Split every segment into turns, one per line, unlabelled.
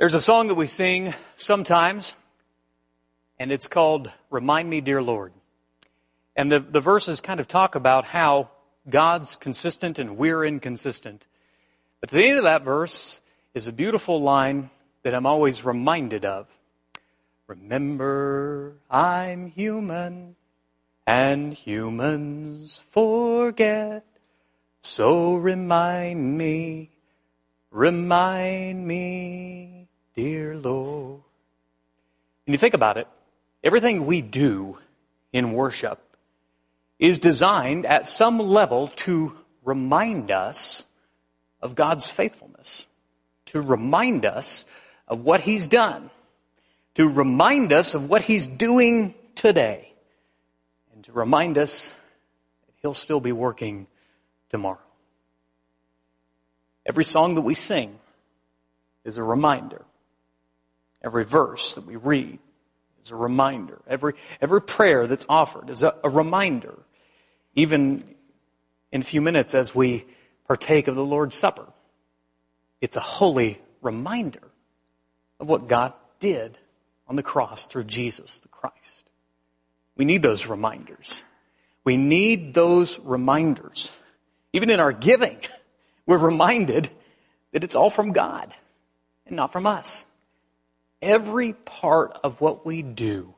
There's a song that we sing sometimes, and it's called Remind Me, Dear Lord. And the, the verses kind of talk about how God's consistent and we're inconsistent. But the end of that verse is a beautiful line that I'm always reminded of. Remember, I'm human, and humans forget. So remind me, remind me, dear Lord. And you think about it, everything we do in worship is designed at some level to remind us of God's faithfulness, to remind us of what He's done, to remind us of what He's doing today, and to remind us that He'll still be working tomorrow. Every song that we sing is a reminder. Every verse that we read is a reminder. Every, every prayer that's offered is a, a reminder. Even in a few minutes as we partake of the Lord's Supper, it's a holy reminder of what God did on the cross through Jesus the Christ. We need those reminders. We need those reminders. Even in our giving, we're reminded that it's all from God and not from us. Every part of what we do,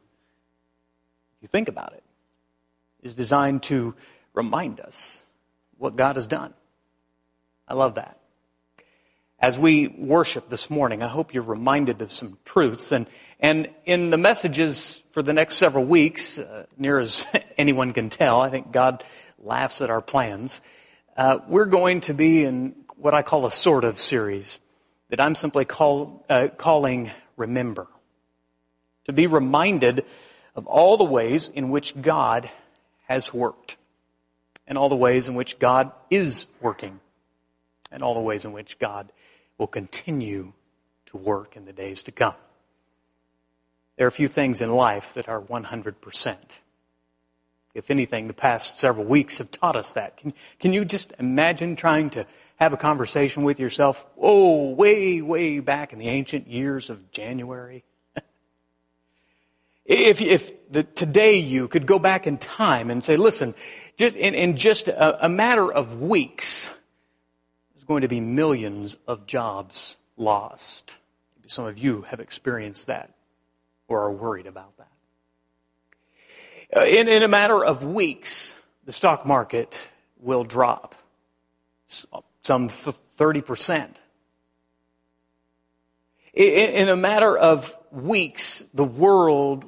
if you think about it, is designed to remind us what God has done. I love that. As we worship this morning, I hope you're reminded of some truths. And, and in the messages for the next several weeks, uh, near as anyone can tell, I think God laughs at our plans. Uh, we're going to be in what I call a sort of series that I'm simply call, uh, calling Remember. To be reminded of all the ways in which God has worked, and all the ways in which God is working, and all the ways in which God will continue to work in the days to come. There are a few things in life that are 100%. If anything, the past several weeks have taught us that. Can, can you just imagine trying to have a conversation with yourself, oh, way, way back in the ancient years of January? if, if the, today you could go back in time and say, listen, just in, in just a, a matter of weeks, there's going to be millions of jobs lost. Maybe some of you have experienced that or are worried about that. Uh, in, in a matter of weeks, the stock market will drop some 30%. In, a matter of weeks, the world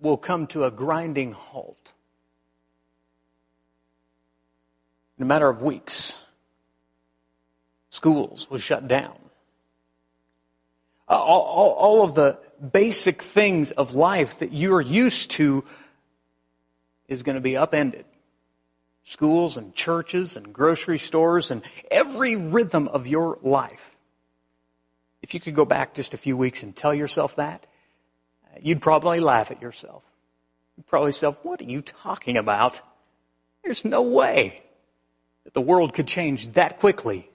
will come to a grinding halt. In a matter of weeks, schools will shut down. All, all, all, of the basic things of life that you're used to is going to be upended. Schools and churches and grocery stores and every rhythm of your life. If you could go back just a few weeks and tell yourself that, you'd probably laugh at yourself. You'd probably say, What are you talking about? There's no way that the world could change that quickly,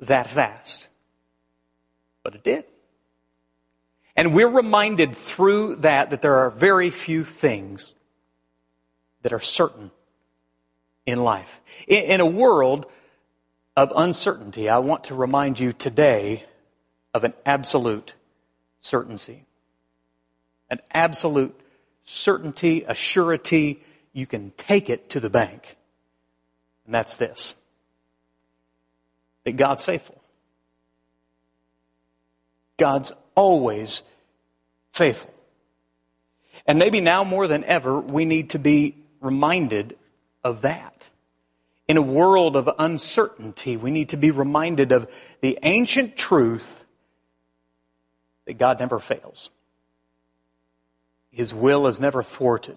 that fast. But it did. And we're reminded through that that there are very few things that are certain in life. In, a world of uncertainty, I want to remind you today of an absolute certainty. An absolute certainty, a surety, you can take it to the bank. And that's this that God's faithful. God's always faithful. And maybe now more than ever, we need to be reminded of that. In a world of uncertainty, we need to be reminded of the ancient truth that God never fails. His will is never thwarted.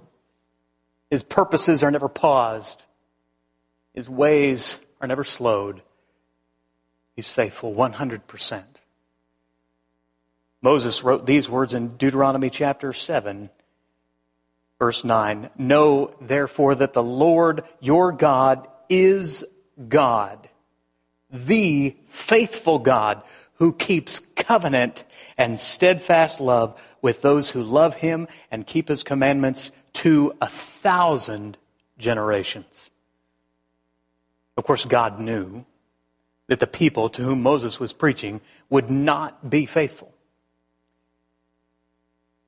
His purposes are never paused. His ways are never slowed. He's faithful 100%. Moses wrote these words in Deuteronomy chapter 7 Verse 9 Know therefore that the Lord your God is God, the faithful God, who keeps covenant and steadfast love with those who love him and keep his commandments to a thousand generations. Of course, God knew that the people to whom Moses was preaching would not be faithful.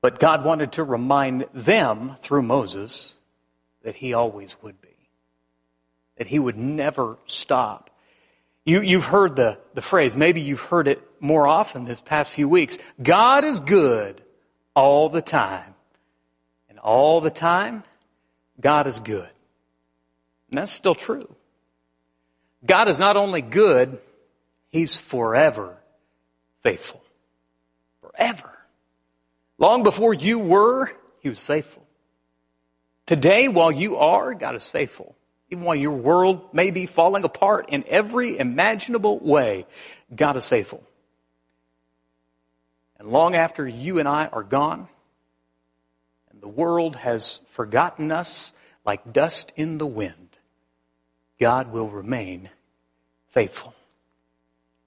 But God wanted to remind them through Moses that he always would be, that he would never stop. You, you've heard the, the phrase, maybe you've heard it more often this past few weeks God is good all the time. And all the time, God is good. And that's still true. God is not only good, He's forever faithful. Forever. Long before you were, He was faithful. Today, while you are, God is faithful. Even while your world may be falling apart in every imaginable way, God is faithful. And long after you and I are gone, and the world has forgotten us like dust in the wind, God will remain faithful.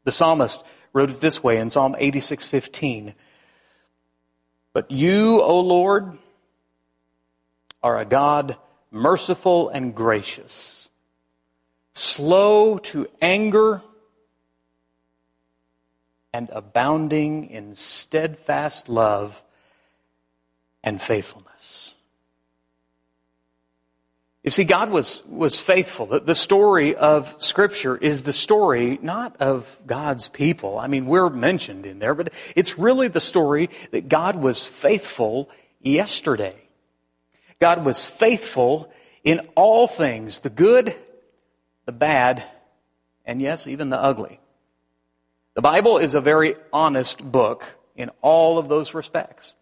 The psalmist wrote it this way in Psalm 86:15. But you, O Lord, are a God merciful and gracious, slow to anger, and abounding in steadfast love and faithfulness. You see, God was, was faithful. The, the story of Scripture is the story not of God's people. I mean, we're mentioned in there, but it's really the story that God was faithful yesterday. God was faithful in all things, the good, the bad, and yes, even the ugly. The Bible is a very honest book in all of those respects.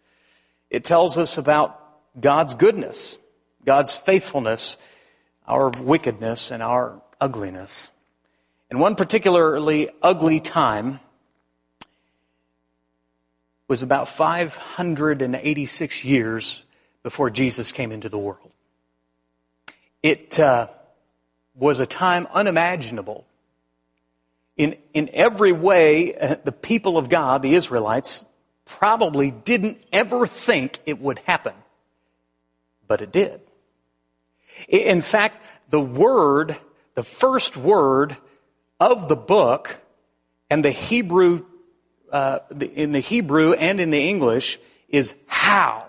It tells us about God's goodness God's faithfulness, our wickedness, and our ugliness. And one particularly ugly time was about 586 years before Jesus came into the world. It uh, was a time unimaginable. In, in every way, uh, the people of God, the Israelites, probably didn't ever think it would happen. But it did. In fact, the word, the first word of the book, and the Hebrew, uh, in the Hebrew and in the English, is how.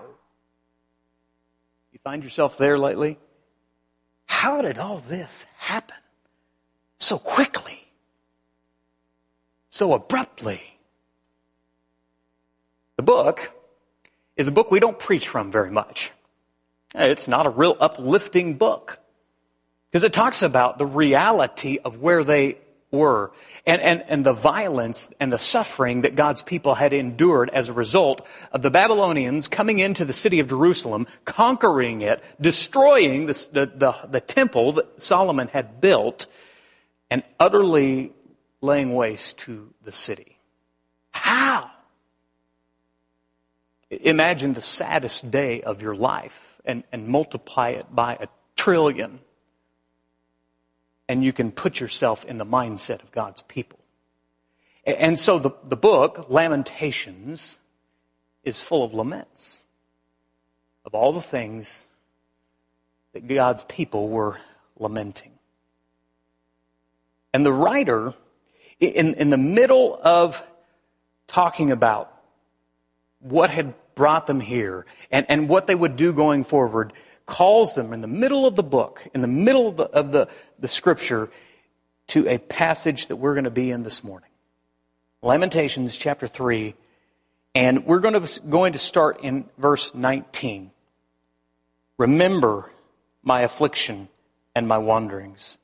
You find yourself there lately? How did all this happen so quickly, so abruptly? The book is a book we don't preach from very much. It's not a real uplifting book because it talks about the reality of where they were and, and, and the violence and the suffering that God's people had endured as a result of the Babylonians coming into the city of Jerusalem, conquering it, destroying the, the, the, the temple that Solomon had built, and utterly laying waste to the city. How? Imagine the saddest day of your life and, and multiply it by a trillion. And you can put yourself in the mindset of God's people. And so the, the book, Lamentations, is full of laments of all the things that God's people were lamenting. And the writer, in, in the middle of talking about what had brought them here and, and what they would do going forward calls them in the middle of the book, in the middle of the, of the, the scripture, to a passage that we're going to be in this morning. Lamentations chapter 3, and we're going to, going to start in verse 19. Remember my affliction and my wanderings.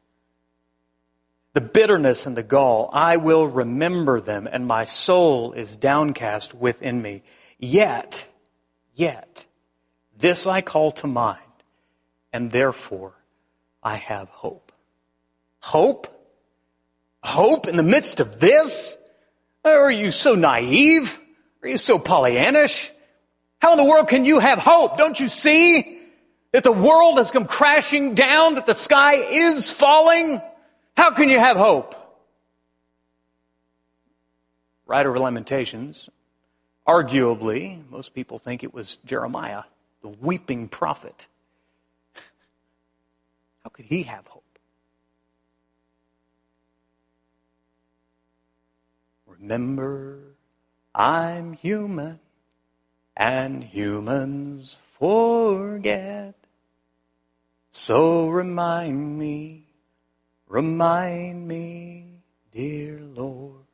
The bitterness and the gall, I will remember them, and my soul is downcast within me. Yet, yet, this I call to mind, and therefore I have hope. Hope? Hope in the midst of this? Are you so naive? Are you so Pollyannish? How in the world can you have hope? Don't you see that the world has come crashing down, that the sky is falling? How can you have hope? writer of Lamentations, arguably, most people think it was Jeremiah, the weeping prophet. How could he have hope? Remember, I'm human, and humans forget. So remind me, remind me, dear Lord.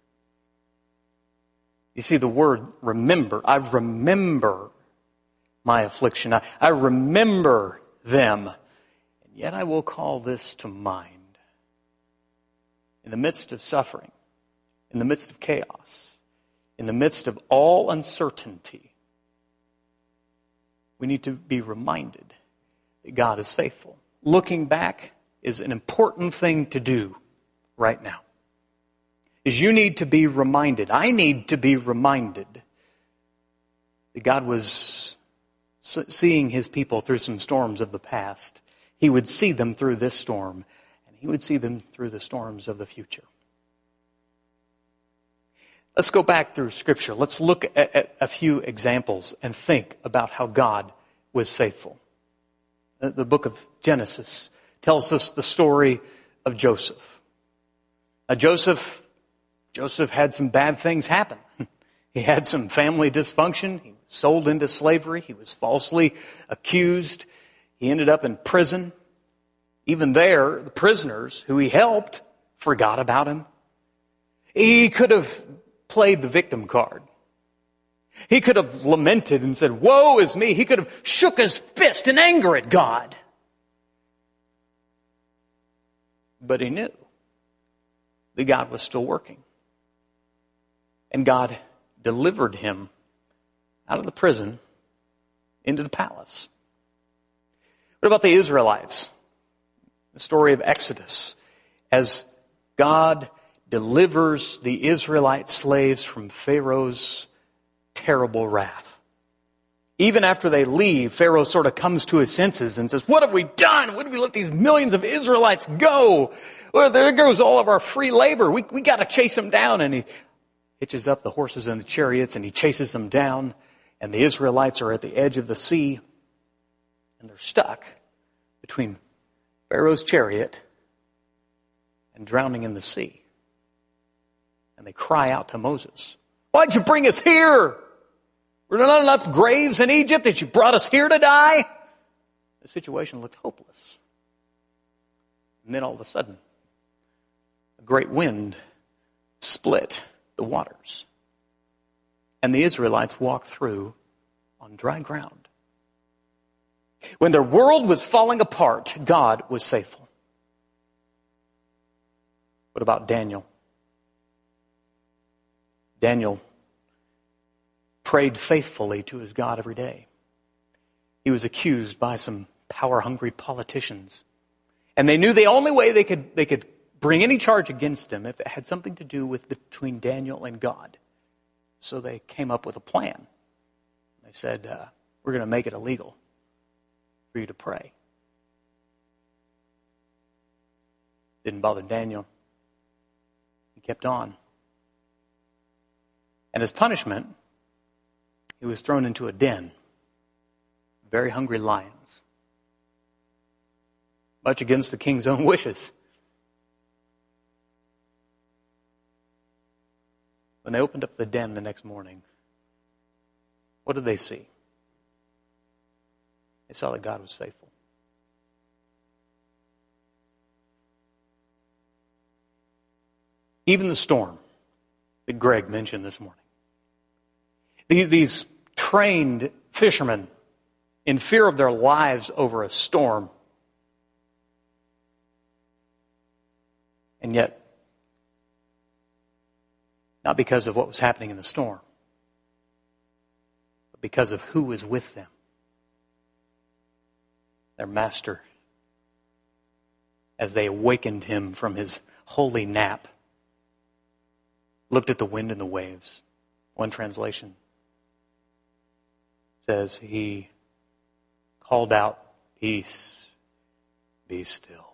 You see the word remember. I remember my affliction. I, I remember them. And yet I will call this to mind. In the midst of suffering, in the midst of chaos, in the midst of all uncertainty, we need to be reminded that God is faithful. Looking back is an important thing to do right now. Is you need to be reminded. I need to be reminded that God was seeing his people through some storms of the past. He would see them through this storm, and he would see them through the storms of the future. Let's go back through Scripture. Let's look at, at a few examples and think about how God was faithful. The, the book of Genesis tells us the story of Joseph. Now, Joseph, Joseph had some bad things happen. He had some family dysfunction. He was sold into slavery. He was falsely accused. He ended up in prison. Even there, the prisoners who he helped forgot about him. He could have played the victim card. He could have lamented and said, Woe is me. He could have shook his fist in anger at God. But he knew that God was still working. And God delivered him out of the prison into the palace. What about the Israelites? The story of Exodus. As God delivers the Israelite slaves from Pharaoh's terrible wrath. Even after they leave, Pharaoh sort of comes to his senses and says, What have we done? What have we let these millions of Israelites go? Well, there goes all of our free labor. We, we got to chase them down. And he hitches up the horses and the chariots and he chases them down. And the Israelites are at the edge of the sea and they're stuck between Pharaoh's chariot and drowning in the sea. And they cry out to Moses, Why'd you bring us here? Were there not enough graves in Egypt that you brought us here to die? The situation looked hopeless. And then all of a sudden, a great wind split the waters. And the Israelites walked through on dry ground. When their world was falling apart, God was faithful. What about Daniel? Daniel prayed faithfully to his God every day. He was accused by some power hungry politicians. And they knew the only way they could, they could bring any charge against him if it had something to do with between Daniel and God. So they came up with a plan. They said, uh, We're going to make it illegal for you to pray. Didn't bother Daniel. He kept on. And as punishment, he was thrown into a den. Very hungry lions. Much against the king's own wishes. When they opened up the den the next morning, what did they see? They saw that God was faithful. Even the storm that Greg mentioned this morning. These trained fishermen, in fear of their lives over a storm, and yet, not because of what was happening in the storm, but because of who was with them their master as they awakened him from his holy nap, looked at the wind and the waves. One translation says he called out, Peace, be still.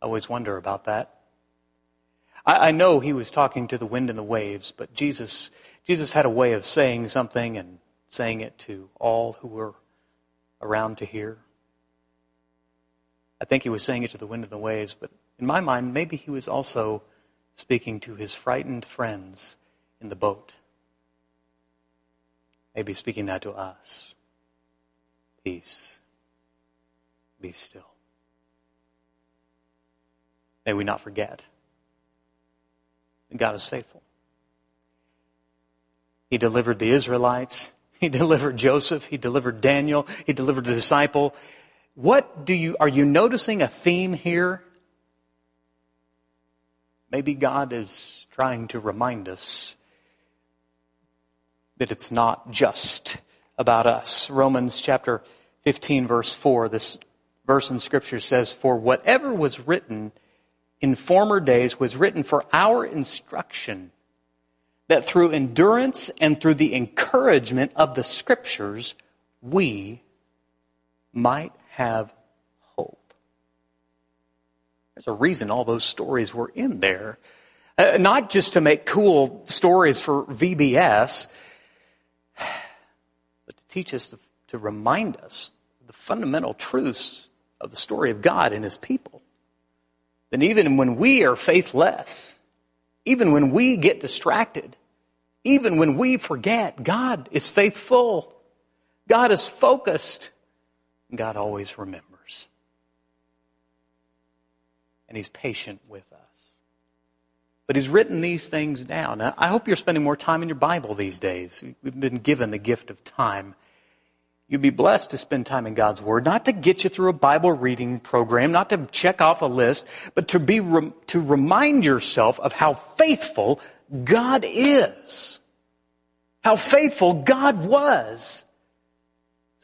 I always wonder about that. I, I know he was talking to the wind and the waves, but Jesus, Jesus had a way of saying something and saying it to all who were around to hear. I think he was saying it to the wind and the waves, but in my mind, maybe he was also speaking to his frightened friends in the boat. Maybe speaking that to us. Peace. Be still. May we not forget that God is faithful. He delivered the Israelites. He delivered Joseph. He delivered Daniel. He delivered the disciple. What do you, are you noticing a theme here? Maybe God is trying to remind us that it's not just about us. Romans chapter 15 verse 4, this verse in scripture says, For whatever was written in former days was written for our instruction, that through endurance and through the encouragement of the scriptures, we might have hope. There's a reason all those stories were in there. Uh, not just to make cool stories for VBS, but to teach us, to, to remind us the fundamental truths of the story of God and His people. Then even when we are faithless, even when we get distracted, even when we forget, God is faithful. God is focused. God always remembers. And He's patient with us. But He's written these things down. I hope you're spending more time in your Bible these days. We've been given the gift of time. You'd be blessed to spend time in God's Word, not to get you through a Bible reading program, not to check off a list, but to be, to remind yourself of how faithful God is. How faithful God was.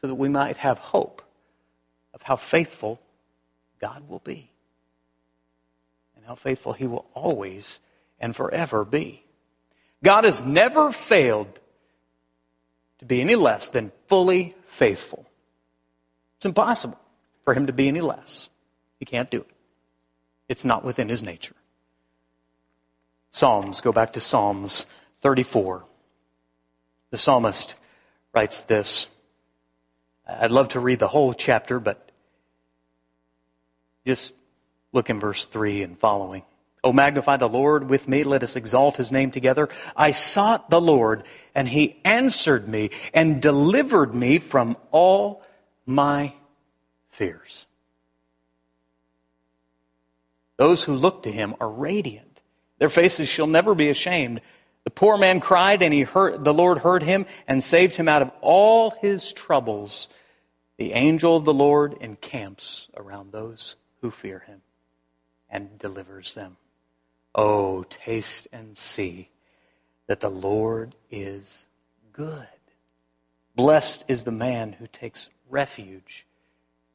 So that we might have hope of how faithful God will be. And how faithful He will always and forever be. God has never failed to be any less than fully faithful. It's impossible for him to be any less. He can't do it. It's not within his nature. Psalms, go back to Psalms 34. The psalmist writes this. I'd love to read the whole chapter, but just look in verse 3 and following. O magnify the Lord with me. Let us exalt his name together. I sought the Lord and he answered me and delivered me from all my fears. Those who look to him are radiant. Their faces shall never be ashamed. The poor man cried and he heard, the Lord heard him and saved him out of all his troubles. The angel of the Lord encamps around those who fear him and delivers them. Oh, taste and see that the Lord is good. Blessed is the man who takes refuge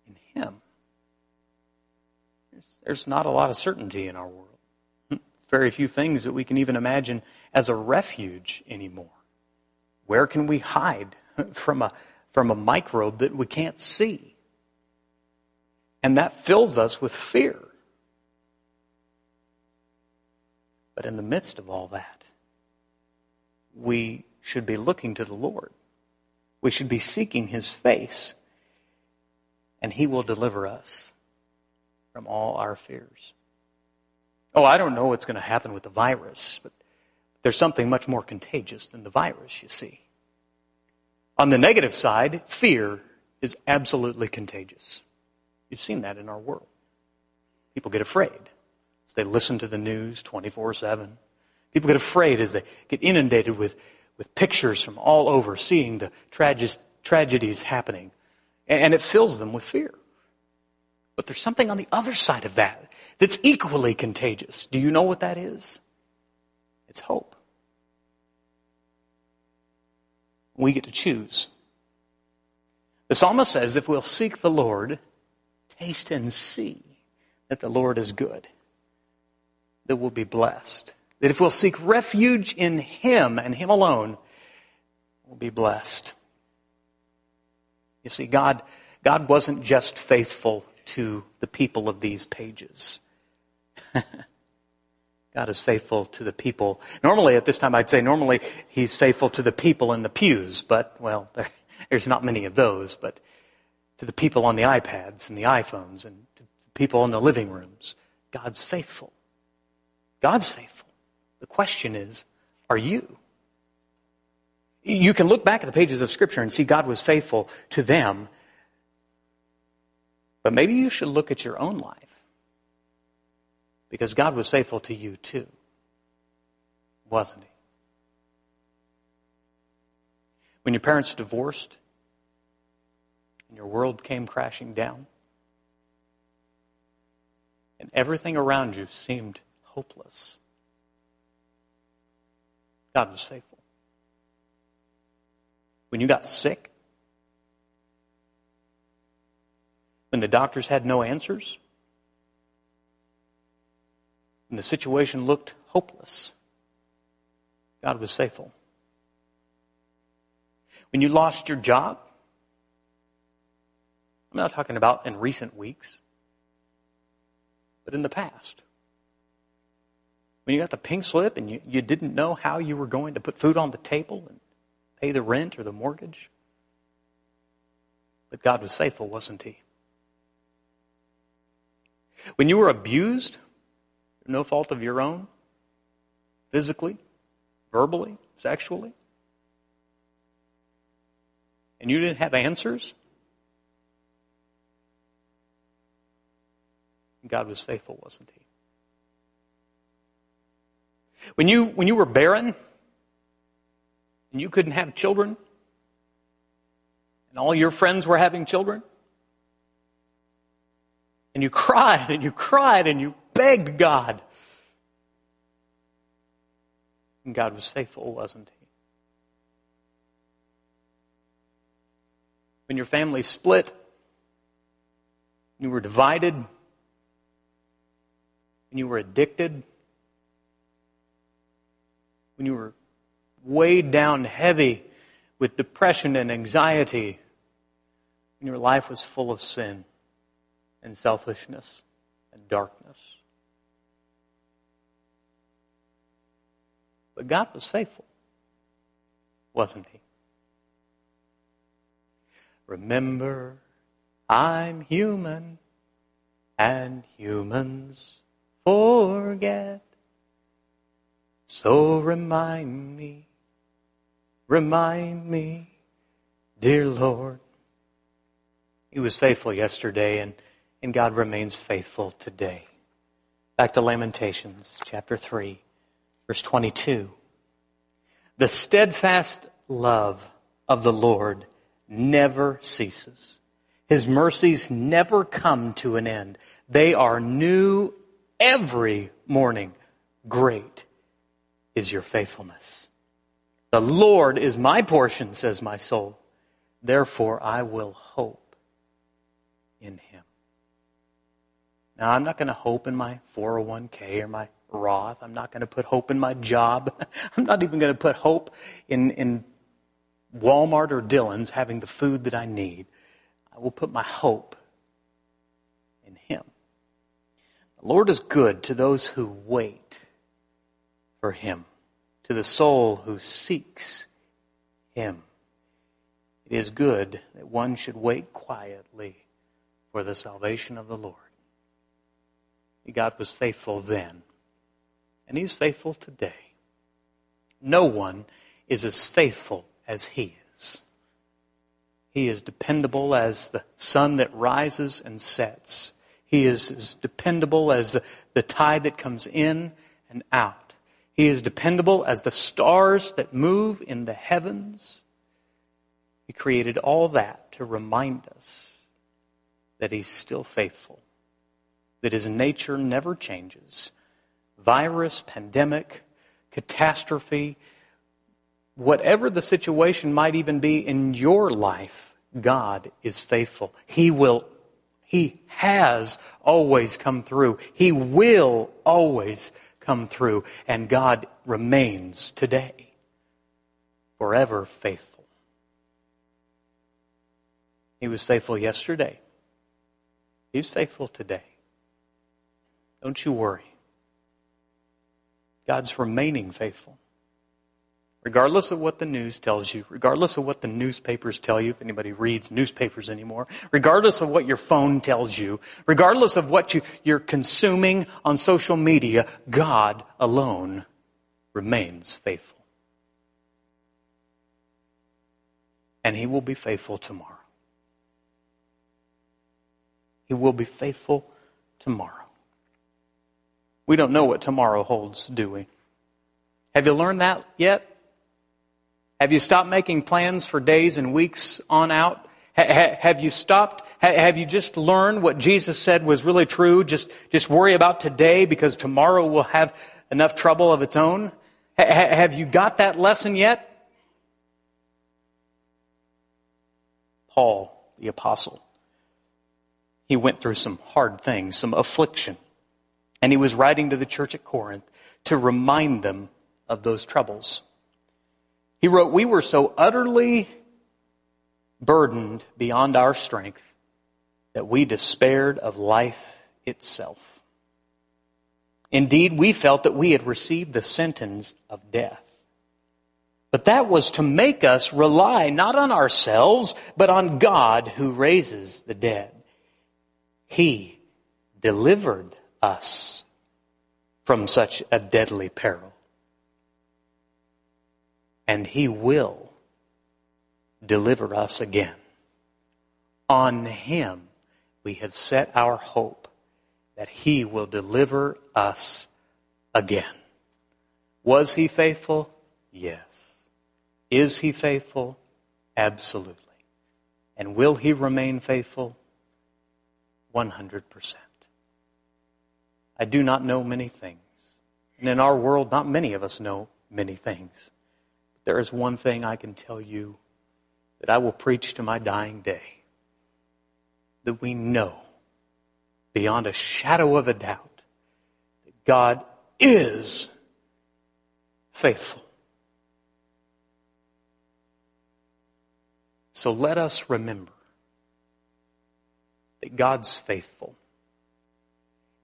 in him. There's, there's, not a lot of certainty in our world. Very few things that we can even imagine as a refuge anymore. Where can we hide from a, from a microbe that we can't see? And that fills us with fear. But in the midst of all that, we should be looking to the Lord. We should be seeking His face, and He will deliver us from all our fears. Oh, I don't know what's going to happen with the virus, but there's something much more contagious than the virus, you see. On the negative side, fear is absolutely contagious. You've seen that in our world. People get afraid. They listen to the news 24 7. People get afraid as they get inundated with, with pictures from all over, seeing the trage- tragedies happening. And it fills them with fear. But there's something on the other side of that that's equally contagious. Do you know what that is? It's hope. We get to choose. The psalmist says if we'll seek the Lord, taste and see that the Lord is good that we'll be blessed. That if we'll seek refuge in Him and Him alone, we'll be blessed. You see, God, God wasn't just faithful to the people of these pages. God is faithful to the people. Normally, at this time, I'd say normally He's faithful to the people in the pews, but, well, there, there's not many of those, but to the people on the iPads and the iPhones and to the people in the living rooms. God's faithful. God's faithful. The question is, are you? You can look back at the pages of Scripture and see God was faithful to them, but maybe you should look at your own life because God was faithful to you too, wasn't He? When your parents divorced and your world came crashing down, and everything around you seemed hopeless, God was faithful. When you got sick, when the doctors had no answers, when the situation looked hopeless, God was faithful. When you lost your job, I'm not talking about in recent weeks, but in the past. When you got the pink slip and you, you didn't know how you were going to put food on the table and pay the rent or the mortgage. But God was faithful, wasn't He? When you were abused, no fault of your own, physically, verbally, sexually, and you didn't have answers, God was faithful, wasn't He? When you, when you were barren and you couldn't have children, and all your friends were having children, and you cried and you cried and you begged God. And God was faithful, wasn't He? When your family split, you were divided, and you were addicted, when you were weighed down heavy with depression and anxiety, when your life was full of sin and selfishness and darkness. But God was faithful, wasn't He? Remember, I'm human, and humans forget. So remind me, remind me, dear Lord. He was faithful yesterday, and, and God remains faithful today. Back to Lamentations chapter 3, verse 22. The steadfast love of the Lord never ceases. His mercies never come to an end. They are new every morning. Great is your faithfulness. The Lord is my portion, says my soul. Therefore, I will hope in him. Now, I'm not going to hope in my 401k or my Roth. I'm not going to put hope in my job. I'm not even going to put hope in, in Walmart or Dillon's having the food that I need. I will put my hope in him. The Lord is good to those who wait for him, to the soul who seeks him. It is good that one should wait quietly for the salvation of the Lord. God was faithful then, and He's faithful today. No one is as faithful as He is. He is dependable as the sun that rises and sets. He is as dependable as the, the tide that comes in and out. He is dependable as the stars that move in the heavens. He created all that to remind us that He's still faithful, that His nature never changes. Virus, pandemic, catastrophe, whatever the situation might even be in your life, God is faithful. He will, He has always come through. He will always come through, and God remains today forever faithful. He was faithful yesterday. He's faithful today. Don't you worry. God's remaining faithful. Regardless of what the news tells you, regardless of what the newspapers tell you, if anybody reads newspapers anymore, regardless of what your phone tells you, regardless of what you, you're consuming on social media, God alone remains faithful. And He will be faithful tomorrow. He will be faithful tomorrow. We don't know what tomorrow holds, do we? Have you learned that yet? Have you stopped making plans for days and weeks on out? have you stopped? have you just learned what Jesus said was really true? Just, just worry about today because tomorrow will have enough trouble of its own? have you got that lesson yet? Paul, the apostle, he went through some hard things, some affliction. And he was writing to the church at Corinth to remind them of those troubles. He wrote, We were so utterly burdened beyond our strength that we despaired of life itself. Indeed, we felt that we had received the sentence of death. But that was to make us rely not on ourselves, but on God who raises the dead. He delivered us from such a deadly peril. And He will deliver us again. On Him we have set our hope that He will deliver us again. Was He faithful? Yes. Is He faithful? Absolutely. And will He remain faithful? 100%. I do not know many things. And in our world, not many of us know many things. There is one thing I can tell you that I will preach to my dying day that we know beyond a shadow of a doubt that God is faithful. So let us remember that God's faithful.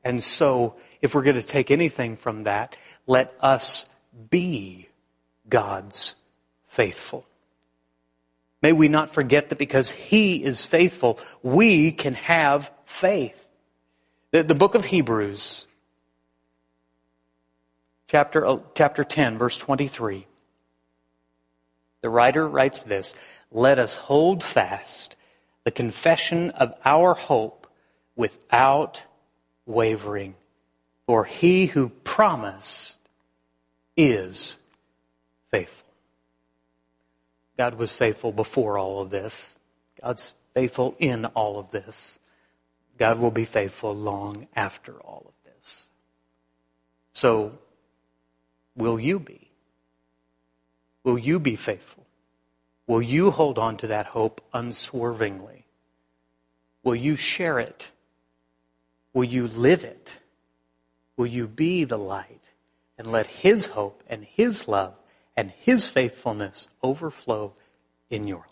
And so, if we're going to take anything from that, let us be God's faithful. May we not forget that because He is faithful, we can have faith. The, the book of Hebrews, chapter, uh, chapter 10, verse 23, the writer writes this Let us hold fast the confession of our hope without wavering. For he who promised is faithful. God was faithful before all of this. God's faithful in all of this. God will be faithful long after all of this. So, will you be? Will you be faithful? Will you hold on to that hope unswervingly? Will you share it? Will you live it? Will you be the light and let His hope and His love and His faithfulness overflow in your life?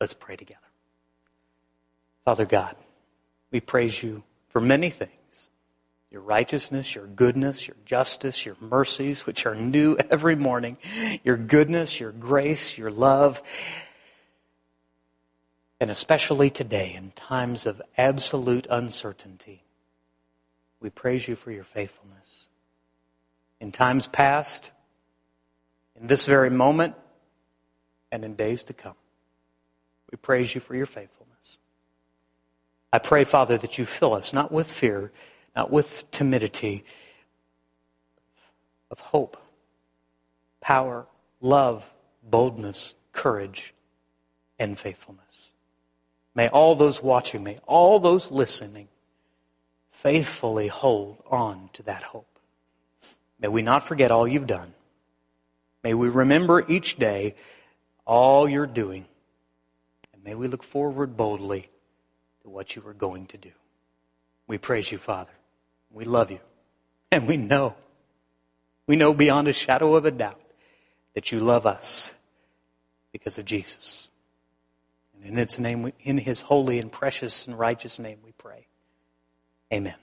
Let's pray together. Father God, we praise you for many things your righteousness, your goodness, your justice, your mercies, which are new every morning, your goodness, your grace, your love. And especially today, in times of absolute uncertainty, we praise you for your faithfulness. In times past, this very moment, and in days to come, we praise you for your faithfulness. I pray, Father, that you fill us not with fear not with timidity, of hope, power, love, boldness, courage, and faithfulness. May all those watching, may all those listening faithfully hold on to that hope. May we not forget all you've done. May we remember each day all you're doing. And may we look forward boldly to what you are going to do. We praise you, Father. We love you. And we know, we know beyond a shadow of a doubt that you love us because of Jesus. And in its name, in his holy and precious and righteous name we pray. Amen.